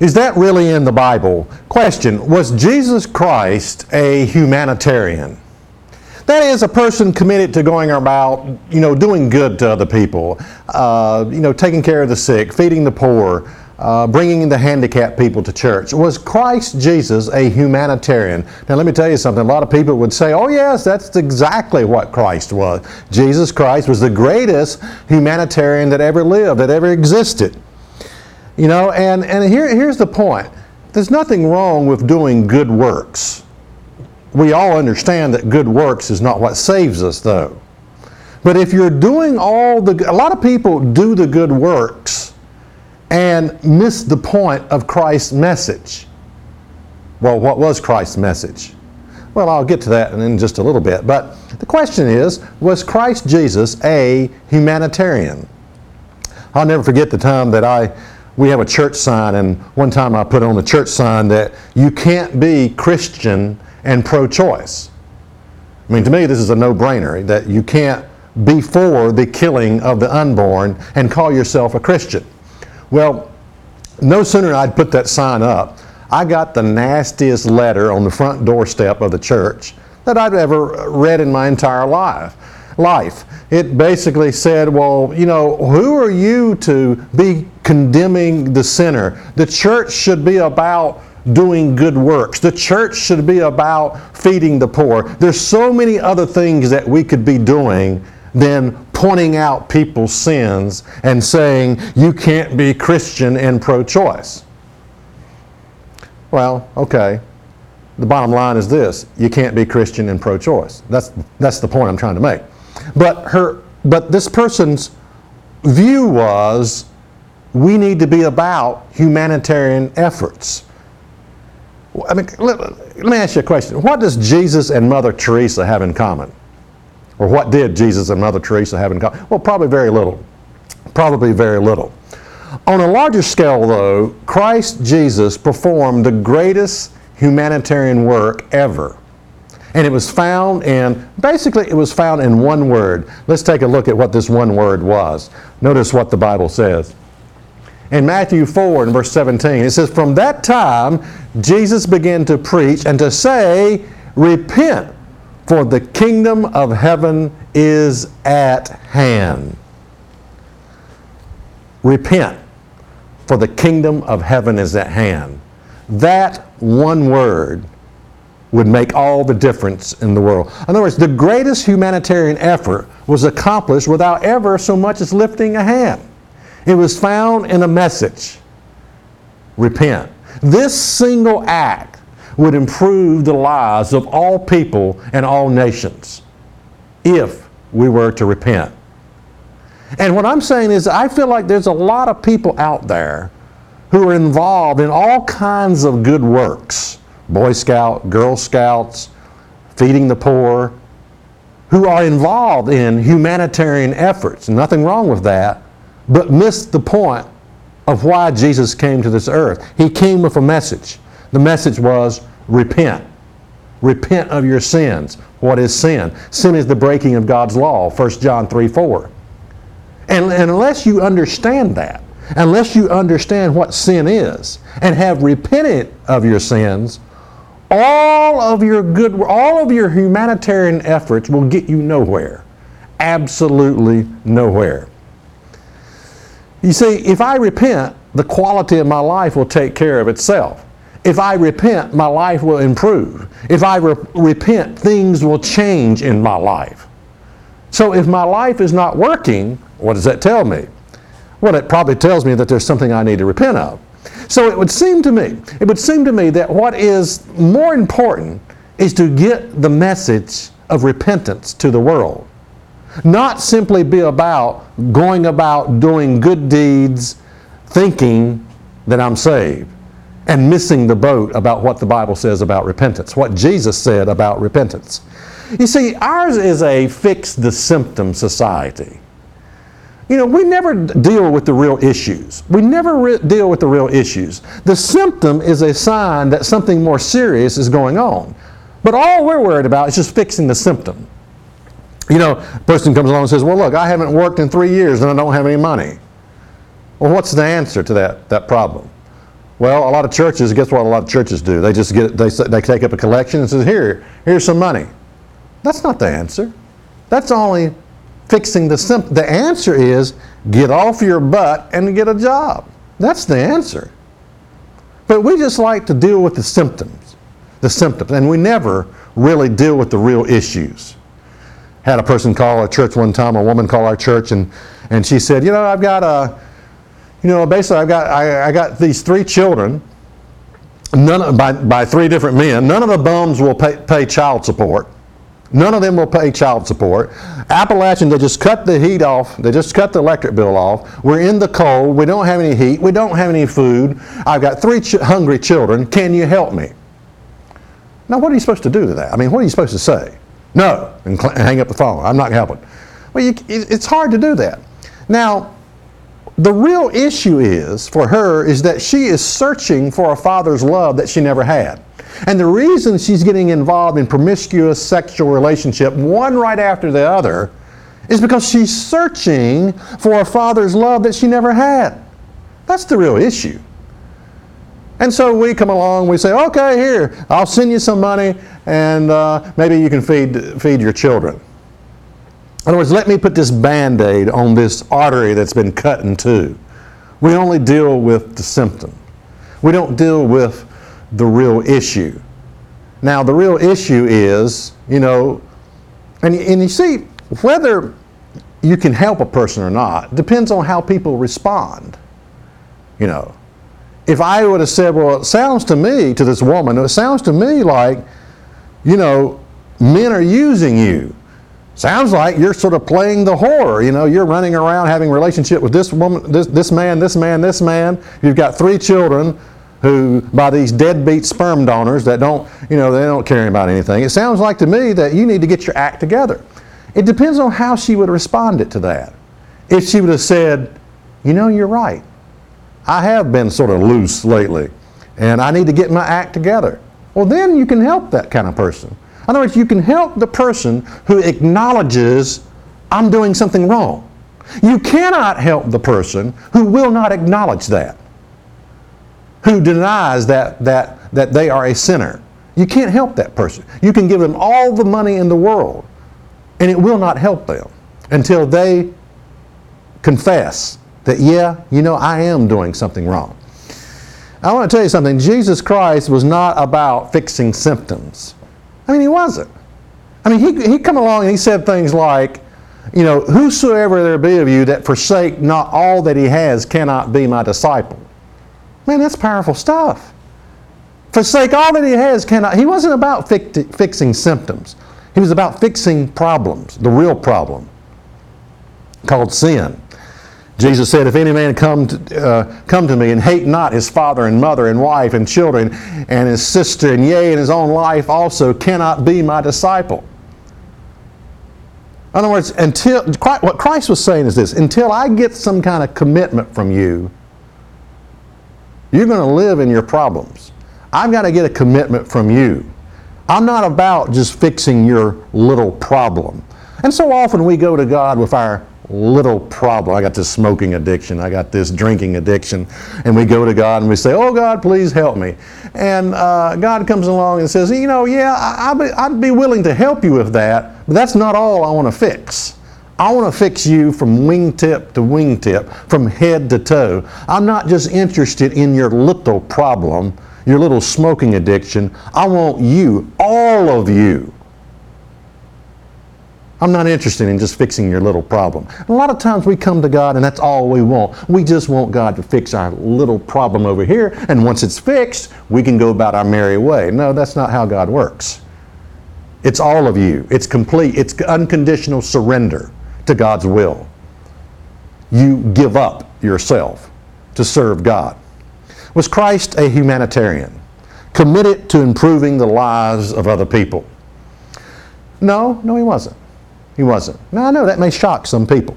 Is that really in the Bible? Question Was Jesus Christ a humanitarian? That is a person committed to going about, you know, doing good to other people, uh, you know, taking care of the sick, feeding the poor, uh, bringing the handicapped people to church. Was Christ Jesus a humanitarian? Now, let me tell you something. A lot of people would say, oh, yes, that's exactly what Christ was. Jesus Christ was the greatest humanitarian that ever lived, that ever existed. You know, and, and here, here's the point there's nothing wrong with doing good works. We all understand that good works is not what saves us, though. But if you're doing all the, a lot of people do the good works and miss the point of Christ's message. Well, what was Christ's message? Well, I'll get to that in just a little bit. But the question is was Christ Jesus a humanitarian? I'll never forget the time that I we have a church sign, and one time I put on the church sign that you can't be Christian and pro choice. I mean, to me, this is a no brainer that you can't be for the killing of the unborn and call yourself a Christian. Well, no sooner I'd put that sign up, I got the nastiest letter on the front doorstep of the church that I'd ever read in my entire life life. It basically said, well, you know, who are you to be condemning the sinner? The church should be about doing good works. The church should be about feeding the poor. There's so many other things that we could be doing than pointing out people's sins and saying you can't be Christian and pro choice. Well, okay. The bottom line is this you can't be Christian and pro choice. That's, that's the point I'm trying to make. But her, but this person's view was we need to be about humanitarian efforts. I mean, let, let, me ask you a question. What does Jesus and Mother Teresa have in common? Or what did Jesus and Mother Teresa have in common? Well, probably very little. Probably very little. On a larger scale, though, Christ Jesus performed the greatest humanitarian work ever. And it was found in, basically, it was found in one word. Let's take a look at what this one word was. Notice what the Bible says. In Matthew 4 and verse 17, it says, From that time, Jesus began to preach and to say, Repent, for the kingdom of heaven is at hand. Repent, for the kingdom of heaven is at hand. That one word would make all the difference in the world. In other words, the greatest humanitarian effort was accomplished without ever so much as lifting a hand. It was found in a message repent. This single act would improve the lives of all people and all nations if we were to repent. And what I'm saying is, I feel like there's a lot of people out there who are involved in all kinds of good works Boy Scout, Girl Scouts, feeding the poor, who are involved in humanitarian efforts. Nothing wrong with that, but miss the point of why Jesus came to this earth. He came with a message. The message was repent. Repent of your sins. What is sin? Sin is the breaking of God's law, 1 John 3 4. And, and unless you understand that, unless you understand what sin is and have repented of your sins, all of your good, all of your humanitarian efforts will get you nowhere. Absolutely nowhere. You see, if I repent, the quality of my life will take care of itself. If I repent, my life will improve. If I re- repent, things will change in my life. So if my life is not working, what does that tell me? Well, it probably tells me that there's something I need to repent of. So it would seem to me, it would seem to me that what is more important is to get the message of repentance to the world. Not simply be about going about doing good deeds, thinking that I'm saved, and missing the boat about what the Bible says about repentance, what Jesus said about repentance. You see, ours is a fix the symptom society. You know, we never deal with the real issues. We never re- deal with the real issues. The symptom is a sign that something more serious is going on. But all we're worried about is just fixing the symptom. You know, a person comes along and says, Well, look, I haven't worked in three years and I don't have any money. Well, what's the answer to that, that problem? Well, a lot of churches, guess what a lot of churches do? They just get, they, they take up a collection and says, Here, here's some money. That's not the answer. That's only fixing the symptom. The answer is get off your butt and get a job. That's the answer. But we just like to deal with the symptoms, the symptoms, and we never really deal with the real issues. Had a person call our church one time, a woman call our church, and, and she said, You know, I've got a, you know, basically I've got, I, I got these three children, none of, by, by three different men. None of the bums will pay, pay child support. None of them will pay child support. Appalachian, they just cut the heat off. They just cut the electric bill off. We're in the cold. We don't have any heat. We don't have any food. I've got three ch- hungry children. Can you help me? Now, what are you supposed to do to that? I mean, what are you supposed to say? No, and, cl- hang up the phone. I'm not helping. Well, you, it's hard to do that. Now, the real issue is for her is that she is searching for a father's love that she never had. And the reason she's getting involved in promiscuous sexual relationship, one right after the other, is because she's searching for a father's love that she never had. That's the real issue. And so we come along, we say, okay, here, I'll send you some money, and uh, maybe you can feed, feed your children. In other words, let me put this band aid on this artery that's been cut in two. We only deal with the symptom, we don't deal with the real issue. Now, the real issue is, you know, and, and you see, whether you can help a person or not depends on how people respond. You know, if I would have said, well, it sounds to me, to this woman, it sounds to me like, you know, men are using you. Sounds like you're sort of playing the whore. You know, you're running around having relationship with this woman, this, this man, this man, this man. You've got three children who by these deadbeat sperm donors that don't, you know, they don't care about anything. It sounds like to me that you need to get your act together. It depends on how she would have responded to that. If she would have said, you know, you're right. I have been sort of loose lately, and I need to get my act together. Well, then you can help that kind of person. In other words, you can help the person who acknowledges, I'm doing something wrong. You cannot help the person who will not acknowledge that who denies that, that, that they are a sinner. You can't help that person. You can give them all the money in the world, and it will not help them until they confess that, yeah, you know, I am doing something wrong. I want to tell you something. Jesus Christ was not about fixing symptoms. I mean, he wasn't. I mean, he, he come along and he said things like, you know, whosoever there be of you that forsake not all that he has cannot be my disciple. Man, that's powerful stuff. Forsake all that he has cannot. He wasn't about fixing symptoms. He was about fixing problems, the real problem called sin. Jesus said, If any man come to, uh, come to me and hate not his father and mother and wife and children and his sister and yea, and his own life also, cannot be my disciple. In other words, until what Christ was saying is this until I get some kind of commitment from you you're going to live in your problems. I've got to get a commitment from you. I'm not about just fixing your little problem. And so often we go to God with our little problem. I got this smoking addiction. I got this drinking addiction. And we go to God and we say, Oh, God, please help me. And uh, God comes along and says, You know, yeah, I, would be, I'd be willing to help you with that, but that's not all I want to fix. I want to fix you from wingtip to wingtip, from head to toe. I'm not just interested in your little problem, your little smoking addiction. I want you, all of you. I'm not interested in just fixing your little problem. A lot of times we come to God and that's all we want. We just want God to fix our little problem over here, and once it's fixed, we can go about our merry way. No, that's not how God works. It's all of you. It's complete. It's unconditional surrender to God's will. You give up yourself to serve God. Was Christ a humanitarian, committed to improving the lives of other people? No, no, he wasn't. He wasn't. Now, I know that may shock some people.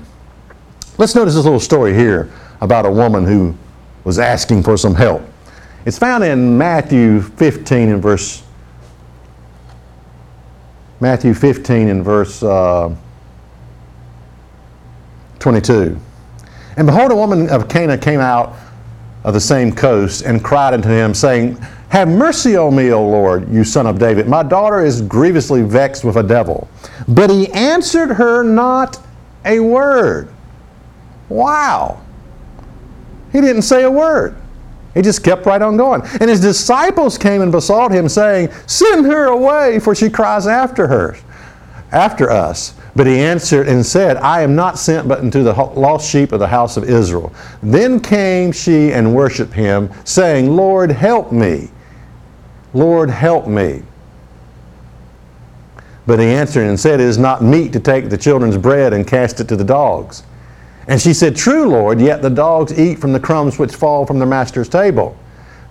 Let's notice this little story here about a woman who was asking for some help. It's found in Matthew 15 and verse Matthew 15 and verse uh, 22. And behold, a woman of Canaan came out of the same coast and cried unto him, saying, Have mercy on me, O Lord, you son of David. My daughter is grievously vexed with a devil. But he answered her not a word. Wow. He didn't say a word. He just kept right on going. And his disciples came and besought him, saying, Send her away, for she cries after her, after us. But he answered and said, I am not sent but unto the lost sheep of the house of Israel. Then came she and worshipped him, saying, Lord, help me. Lord, help me. But he answered and said, It is not meet to take the children's bread and cast it to the dogs. And she said, True, Lord, yet the dogs eat from the crumbs which fall from their master's table.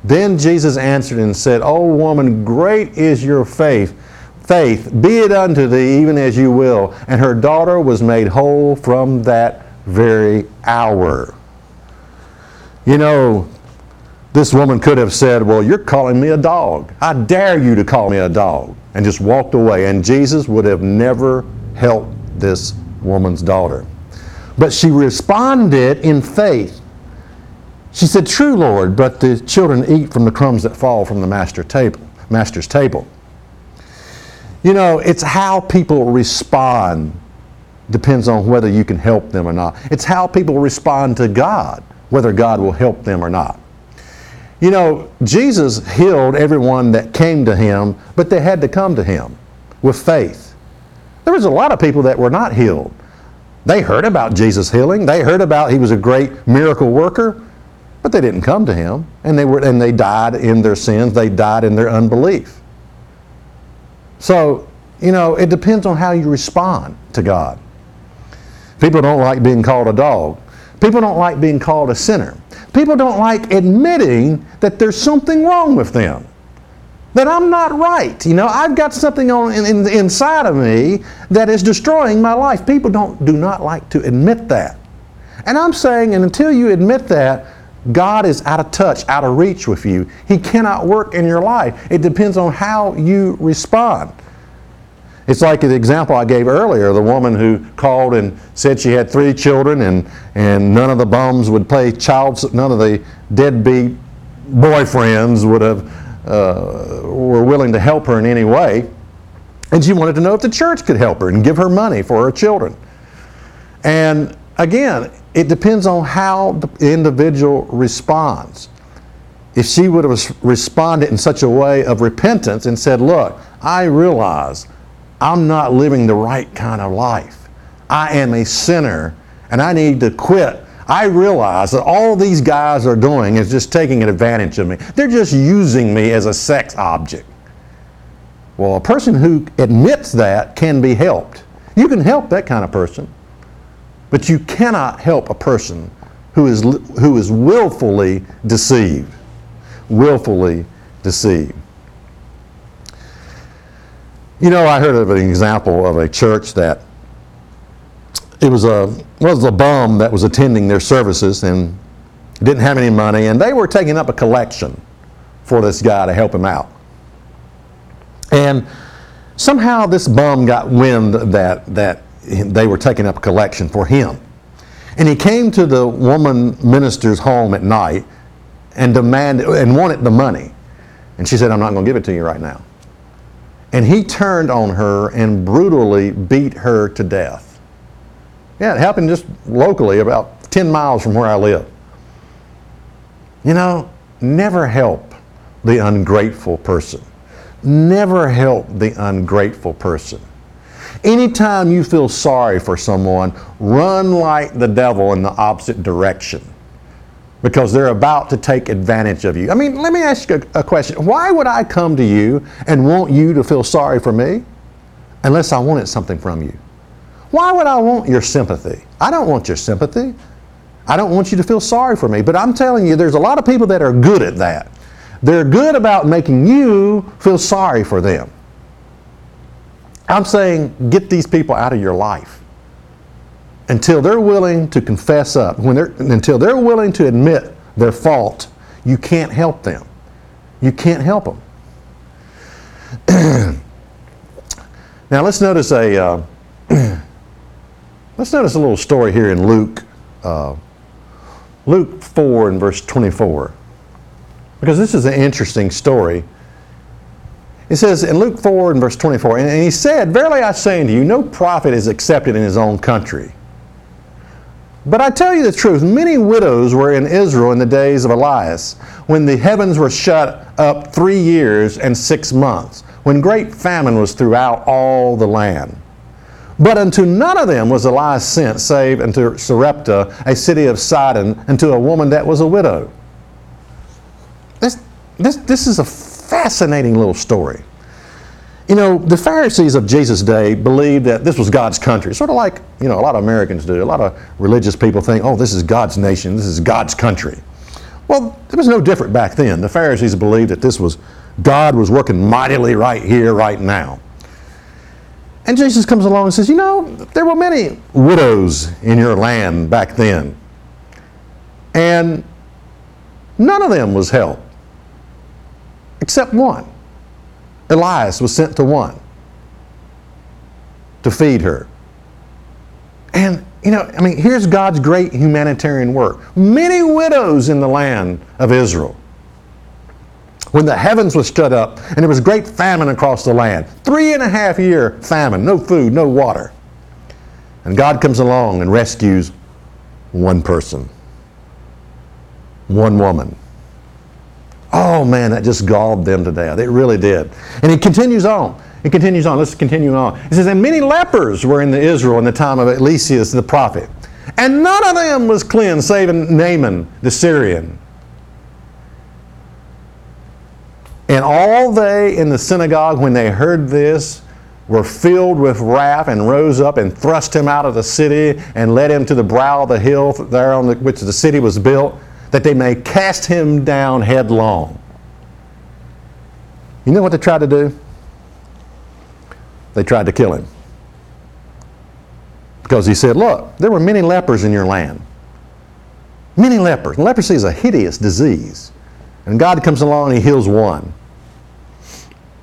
Then Jesus answered and said, O woman, great is your faith. Faith, be it unto thee even as you will. And her daughter was made whole from that very hour. You know, this woman could have said, Well, you're calling me a dog. I dare you to call me a dog. And just walked away. And Jesus would have never helped this woman's daughter. But she responded in faith. She said, True, Lord, but the children eat from the crumbs that fall from the master table, master's table. You know, it's how people respond depends on whether you can help them or not. It's how people respond to God, whether God will help them or not. You know, Jesus healed everyone that came to him, but they had to come to him with faith. There was a lot of people that were not healed. They heard about Jesus healing. They heard about he was a great miracle worker, but they didn't come to him. And they were and they died in their sins. They died in their unbelief. So, you know, it depends on how you respond to God. People don't like being called a dog. People don't like being called a sinner. People don't like admitting that there's something wrong with them that I'm not right. You know, I've got something on in, in, inside of me that is destroying my life. People don't do not like to admit that. And I'm saying, and until you admit that, God is out of touch, out of reach with you. He cannot work in your life. It depends on how you respond. It's like the example I gave earlier the woman who called and said she had three children and, and none of the bums would play child, none of the deadbeat boyfriends would have uh, were willing to help her in any way. And she wanted to know if the church could help her and give her money for her children. And again, it depends on how the individual responds. If she would have responded in such a way of repentance and said, Look, I realize I'm not living the right kind of life. I am a sinner and I need to quit I realize that all these guys are doing is just taking advantage of me. They're just using me as a sex object. Well, a person who admits that can be helped. You can help that kind of person, but you cannot help a person who is, who is willfully deceived. Willfully deceived. You know, I heard of an example of a church that it was a was a bum that was attending their services and didn't have any money, and they were taking up a collection for this guy to help him out. And somehow this bum got wind that that they were taking up a collection for him. And he came to the woman minister's home at night and demanded and wanted the money. And she said, I'm not going to give it to you right now. And he turned on her and brutally beat her to death. Yeah, it happened just locally, about 10 miles from where I live. You know, never help the ungrateful person. Never help the ungrateful person. Anytime you feel sorry for someone, run like the devil in the opposite direction because they're about to take advantage of you. I mean, let me ask you a, a question. Why would I come to you and want you to feel sorry for me? unless I wanted something from you. Why would I want your sympathy? I don't want your sympathy. I don't want you to feel sorry for me. But I'm telling you, there's a lot of people that are good at that. They're good about making you feel sorry for them. I'm saying get these people out of your life until they're willing to confess up, when they're, until they're willing to admit their fault, you can't help them. You can't help them. now let's notice a uh, let's notice a little story here in Luke uh, Luke 4 and verse 24 because this is an interesting story. It says in Luke 4 and verse 24, and he said, Verily I say unto you, no prophet is accepted in his own country. But I tell you the truth, many widows were in Israel in the days of Elias, when the heavens were shut up three years and six months, when great famine was throughout all the land. But unto none of them was Elias sent, save unto Sarepta, a city of Sidon, unto a woman that was a widow. This, this, this is a fascinating little story. You know, the Pharisees of Jesus' day believed that this was God's country, sort of like, you know, a lot of Americans do. A lot of religious people think, oh, this is God's nation, this is God's country. Well, it was no different back then. The Pharisees believed that this was, God was working mightily right here, right now. And Jesus comes along and says, you know, there were many widows in your land back then. And none of them was helped, except one. Elias was sent to one to feed her. And, you know, I mean, here's God's great humanitarian work. Many widows in the land of Israel. When the heavens was shut up and there was great famine across the land, three and a half year famine, no food, no water. And God comes along and rescues one person, one woman. Oh man, that just galled them to death. It really did. And he continues on. He continues on. Let's continue on. He says, And many lepers were in the Israel in the time of Eliseus the prophet. And none of them was cleansed, save Naaman the Syrian. And all they in the synagogue, when they heard this, were filled with wrath and rose up and thrust him out of the city and led him to the brow of the hill there on the, which the city was built that they may cast him down headlong. You know what they tried to do? They tried to kill him. Because he said, Look, there were many lepers in your land. Many lepers. Leprosy is a hideous disease. And God comes along and he heals one.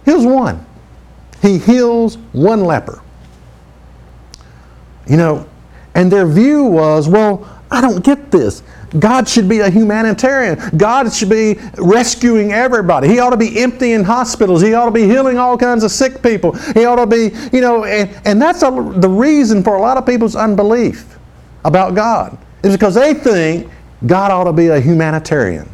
Heals one. He heals one leper. You know, and their view was, well, I don't get this. God should be a humanitarian. God should be rescuing everybody. He ought to be emptying hospitals. He ought to be healing all kinds of sick people. He ought to be, you know, and, and that's a, the reason for a lot of people's unbelief about God, is because they think God ought to be a humanitarian.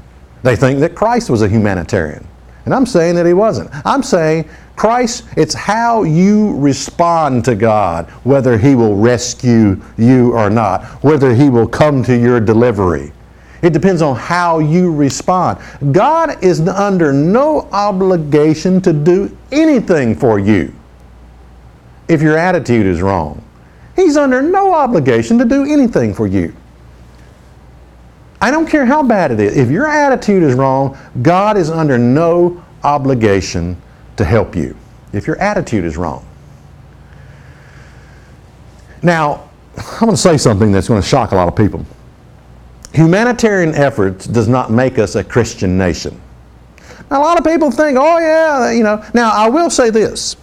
They think that Christ was a humanitarian. And I'm saying that he wasn't. I'm saying Christ, it's how you respond to God, whether He will rescue you or not, whether He will come to your delivery. It depends on how you respond. God is under no obligation to do anything for you if your attitude is wrong. He's under no obligation to do anything for you. I don't care how bad it is. If your attitude is wrong, God is under no obligation to help you if your attitude is wrong. Now, I'm going to say something that's going to shock a lot of people. Humanitarian efforts does not make us a Christian nation. Now, a lot of people think, oh, yeah, you know. Now, I will say this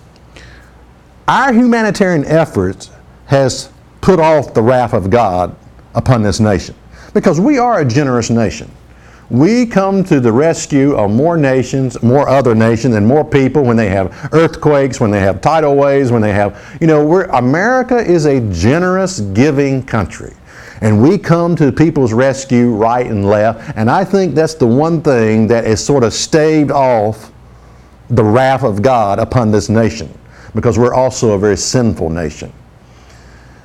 our humanitarian efforts has put off the wrath of God upon this nation because we are a generous nation we come to the rescue of more nations, more other nations, and more people when they have earthquakes, when they have tidal waves, when they have, you know, we're, America is a generous, giving country. And we come to people's rescue right and left. And I think that's the one thing that has sort of staved off the wrath of God upon this nation because we're also a very sinful nation.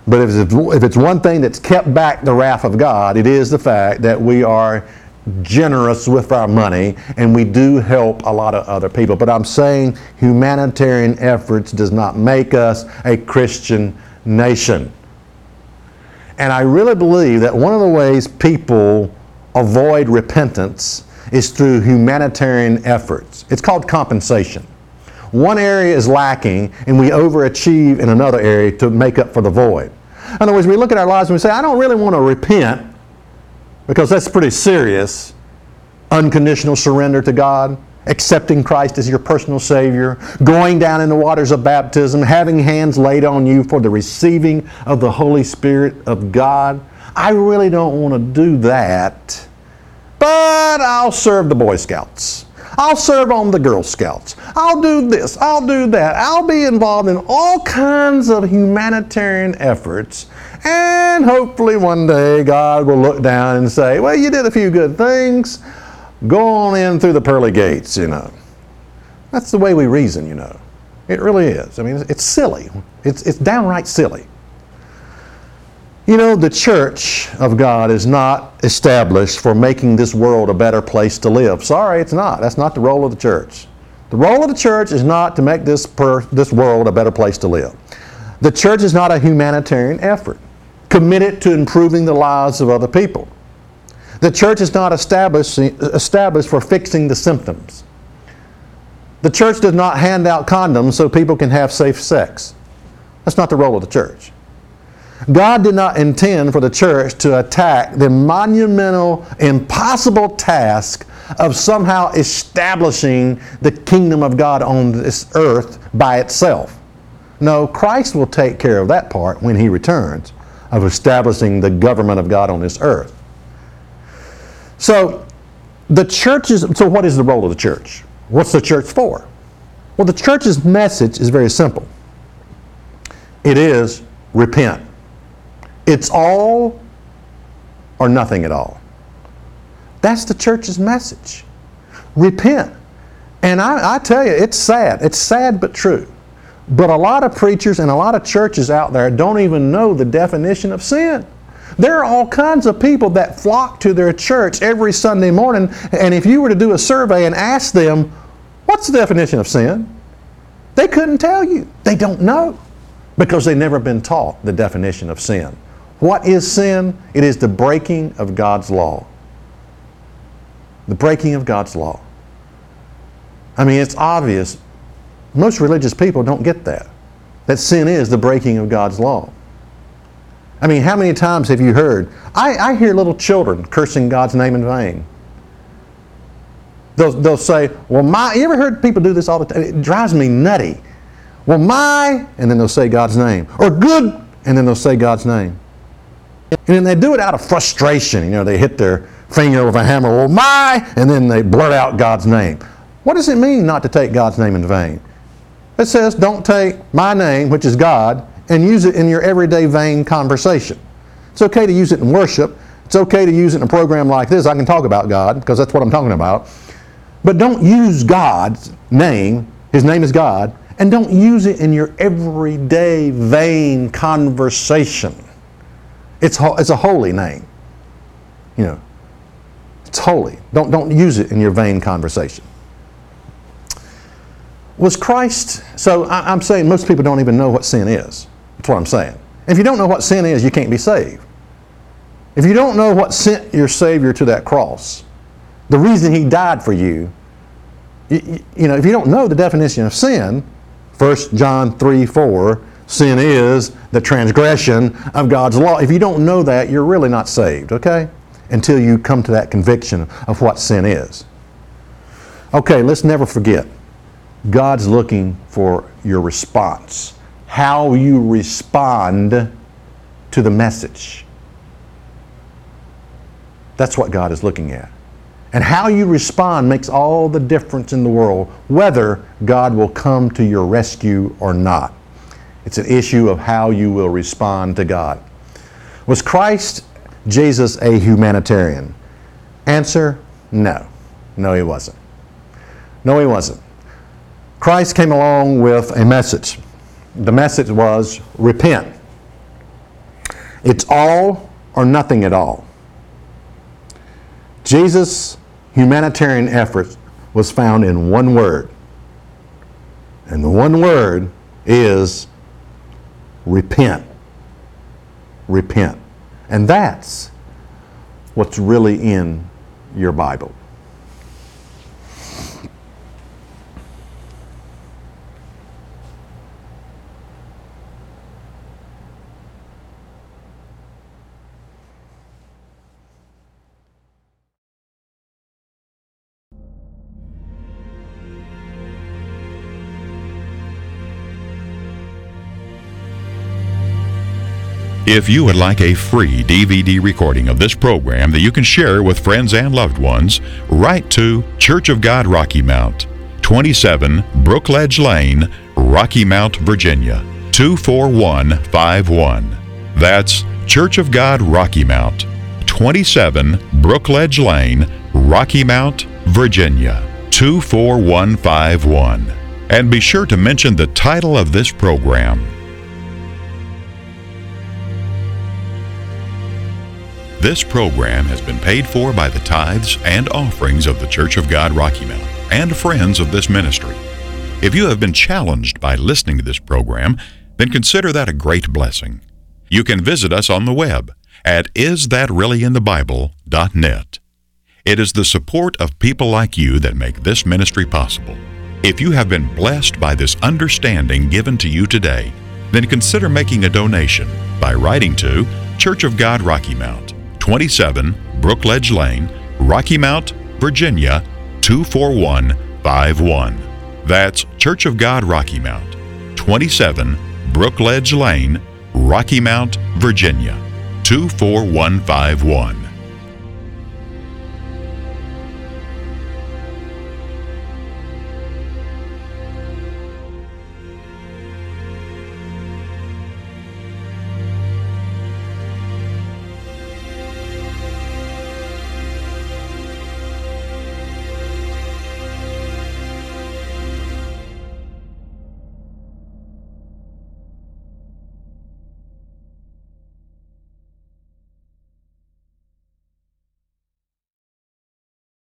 But if it's, if it's one thing that's kept back the wrath of God, it is the fact that we are generous with our money and we do help a lot of other people. But I'm saying humanitarian efforts does not make us a Christian nation. And I really believe that one of the ways people avoid repentance is through humanitarian efforts. It's called compensation. One area is lacking and we overachieve in another area to make up for the void. In other words, we look at our lives and we say, I don't really want to repent because that's pretty serious. Unconditional surrender to God, accepting Christ as your personal Savior, going down in the waters of baptism, having hands laid on you for the receiving of the Holy Spirit of God. I really don't want to do that, but I'll serve the Boy Scouts. I'll serve on the Girl Scouts. I'll do this. I'll do that. I'll be involved in all kinds of humanitarian efforts. And hopefully one day God will look down and say, Well, you did a few good things. Go on in through the pearly gates, you know. That's the way we reason, you know. It really is. I mean, it's silly. It's, it's downright silly. You know, the church of God is not established for making this world a better place to live. Sorry, it's not. That's not the role of the church. The role of the church is not to make this, per, this world a better place to live. The church is not a humanitarian effort committed to improving the lives of other people. The church is not established, established for fixing the symptoms. The church does not hand out condoms so people can have safe sex. That's not the role of the church. God did not intend for the church to attack the monumental, impossible task of somehow establishing the kingdom of God on this earth by itself. No, Christ will take care of that part when He returns of establishing the government of God on this earth. So, the church is, so what is the role of the church? What's the church for? Well, the church's message is very simple it is repent. It's all or nothing at all. That's the church's message. Repent. And I, I, tell you, it's sad. It's sad but true. But a lot of preachers and a lot of churches out there don't even know the definition of sin. There are all kinds of people that flock to their church every Sunday morning, and if you were to do a survey and ask them, What's the definition of sin? They couldn't tell you. They don't know because they've never been taught the definition of sin. What is sin? It is the breaking of God's law. The breaking of God's law. I mean, it's obvious most religious people don't get that. That sin is the breaking of God's law. I mean, how many times have you heard? I, I hear little children cursing God's name in vain. They'll, they'll say, Well, my, you ever heard people do this all the time? It drives me nutty. Well, my, and then they'll say God's name. Or good, and then they'll say God's name. And then they do it out of frustration. You know, they hit their finger with a hammer, well, my, and then they blurt out God's name. What does it mean not to take God's name in vain? It says, don't take my name, which is God, and use it in your everyday vain conversation. It's okay to use it in worship. It's okay to use it in a program like this. I can talk about God because that's what I'm talking about. But don't use God's name, His name is God, and don't use it in your everyday vain conversation. It's, ho- it's a holy name. You know, it's holy. Don't, don't use it in your vain conversation. Was Christ, so I, am saying most people don't even know what sin is. That's what I'm saying. If you don't know what sin is, you can't be saved. If you don't know what sent your Savior to that cross, the reason He died for you, you, you know, if you don't know the definition of sin, 1 John 3 4, sin is the transgression of God's law. If you don't know that, you're really not saved, okay? Until you come to that conviction of what sin is. Okay, let's never forget God's looking for your response, how you respond to the message. That's what God is looking at. And how you respond makes all the difference in the world, whether God will come to your rescue or not. It's an issue of how you will respond to God. Was Christ Jesus a humanitarian? Answer no. No, he wasn't. No, he wasn't. Christ came along with a message. The message was repent. It's all or nothing at all. Jesus' humanitarian effort was found in one word. And the one word is repent. Repent. And that's what's really in your Bible. If you would like a free DVD recording of this program that you can share with friends and loved ones, write to Church of God Rocky Mount, 27 Brookledge Lane, Rocky Mount, Virginia, 24151. That's Church of God Rocky Mount, 27 Brookledge Lane, Rocky Mount, Virginia, 24151. And be sure to mention the title of this program. This program has been paid for by the tithes and offerings of the Church of God Rocky Mount and friends of this ministry. If you have been challenged by listening to this program, then consider that a great blessing. You can visit us on the web at isthatreallyinthebible.net. It is the support of people like you that make this ministry possible. If you have been blessed by this understanding given to you today, then consider making a donation by writing to Church of God Rocky Mount, 27 Brookledge Lane, Rocky Mount, Virginia 24151. That's Church of God Rocky Mount, 27 Brookledge Lane, Rocky Mount, Virginia 24151.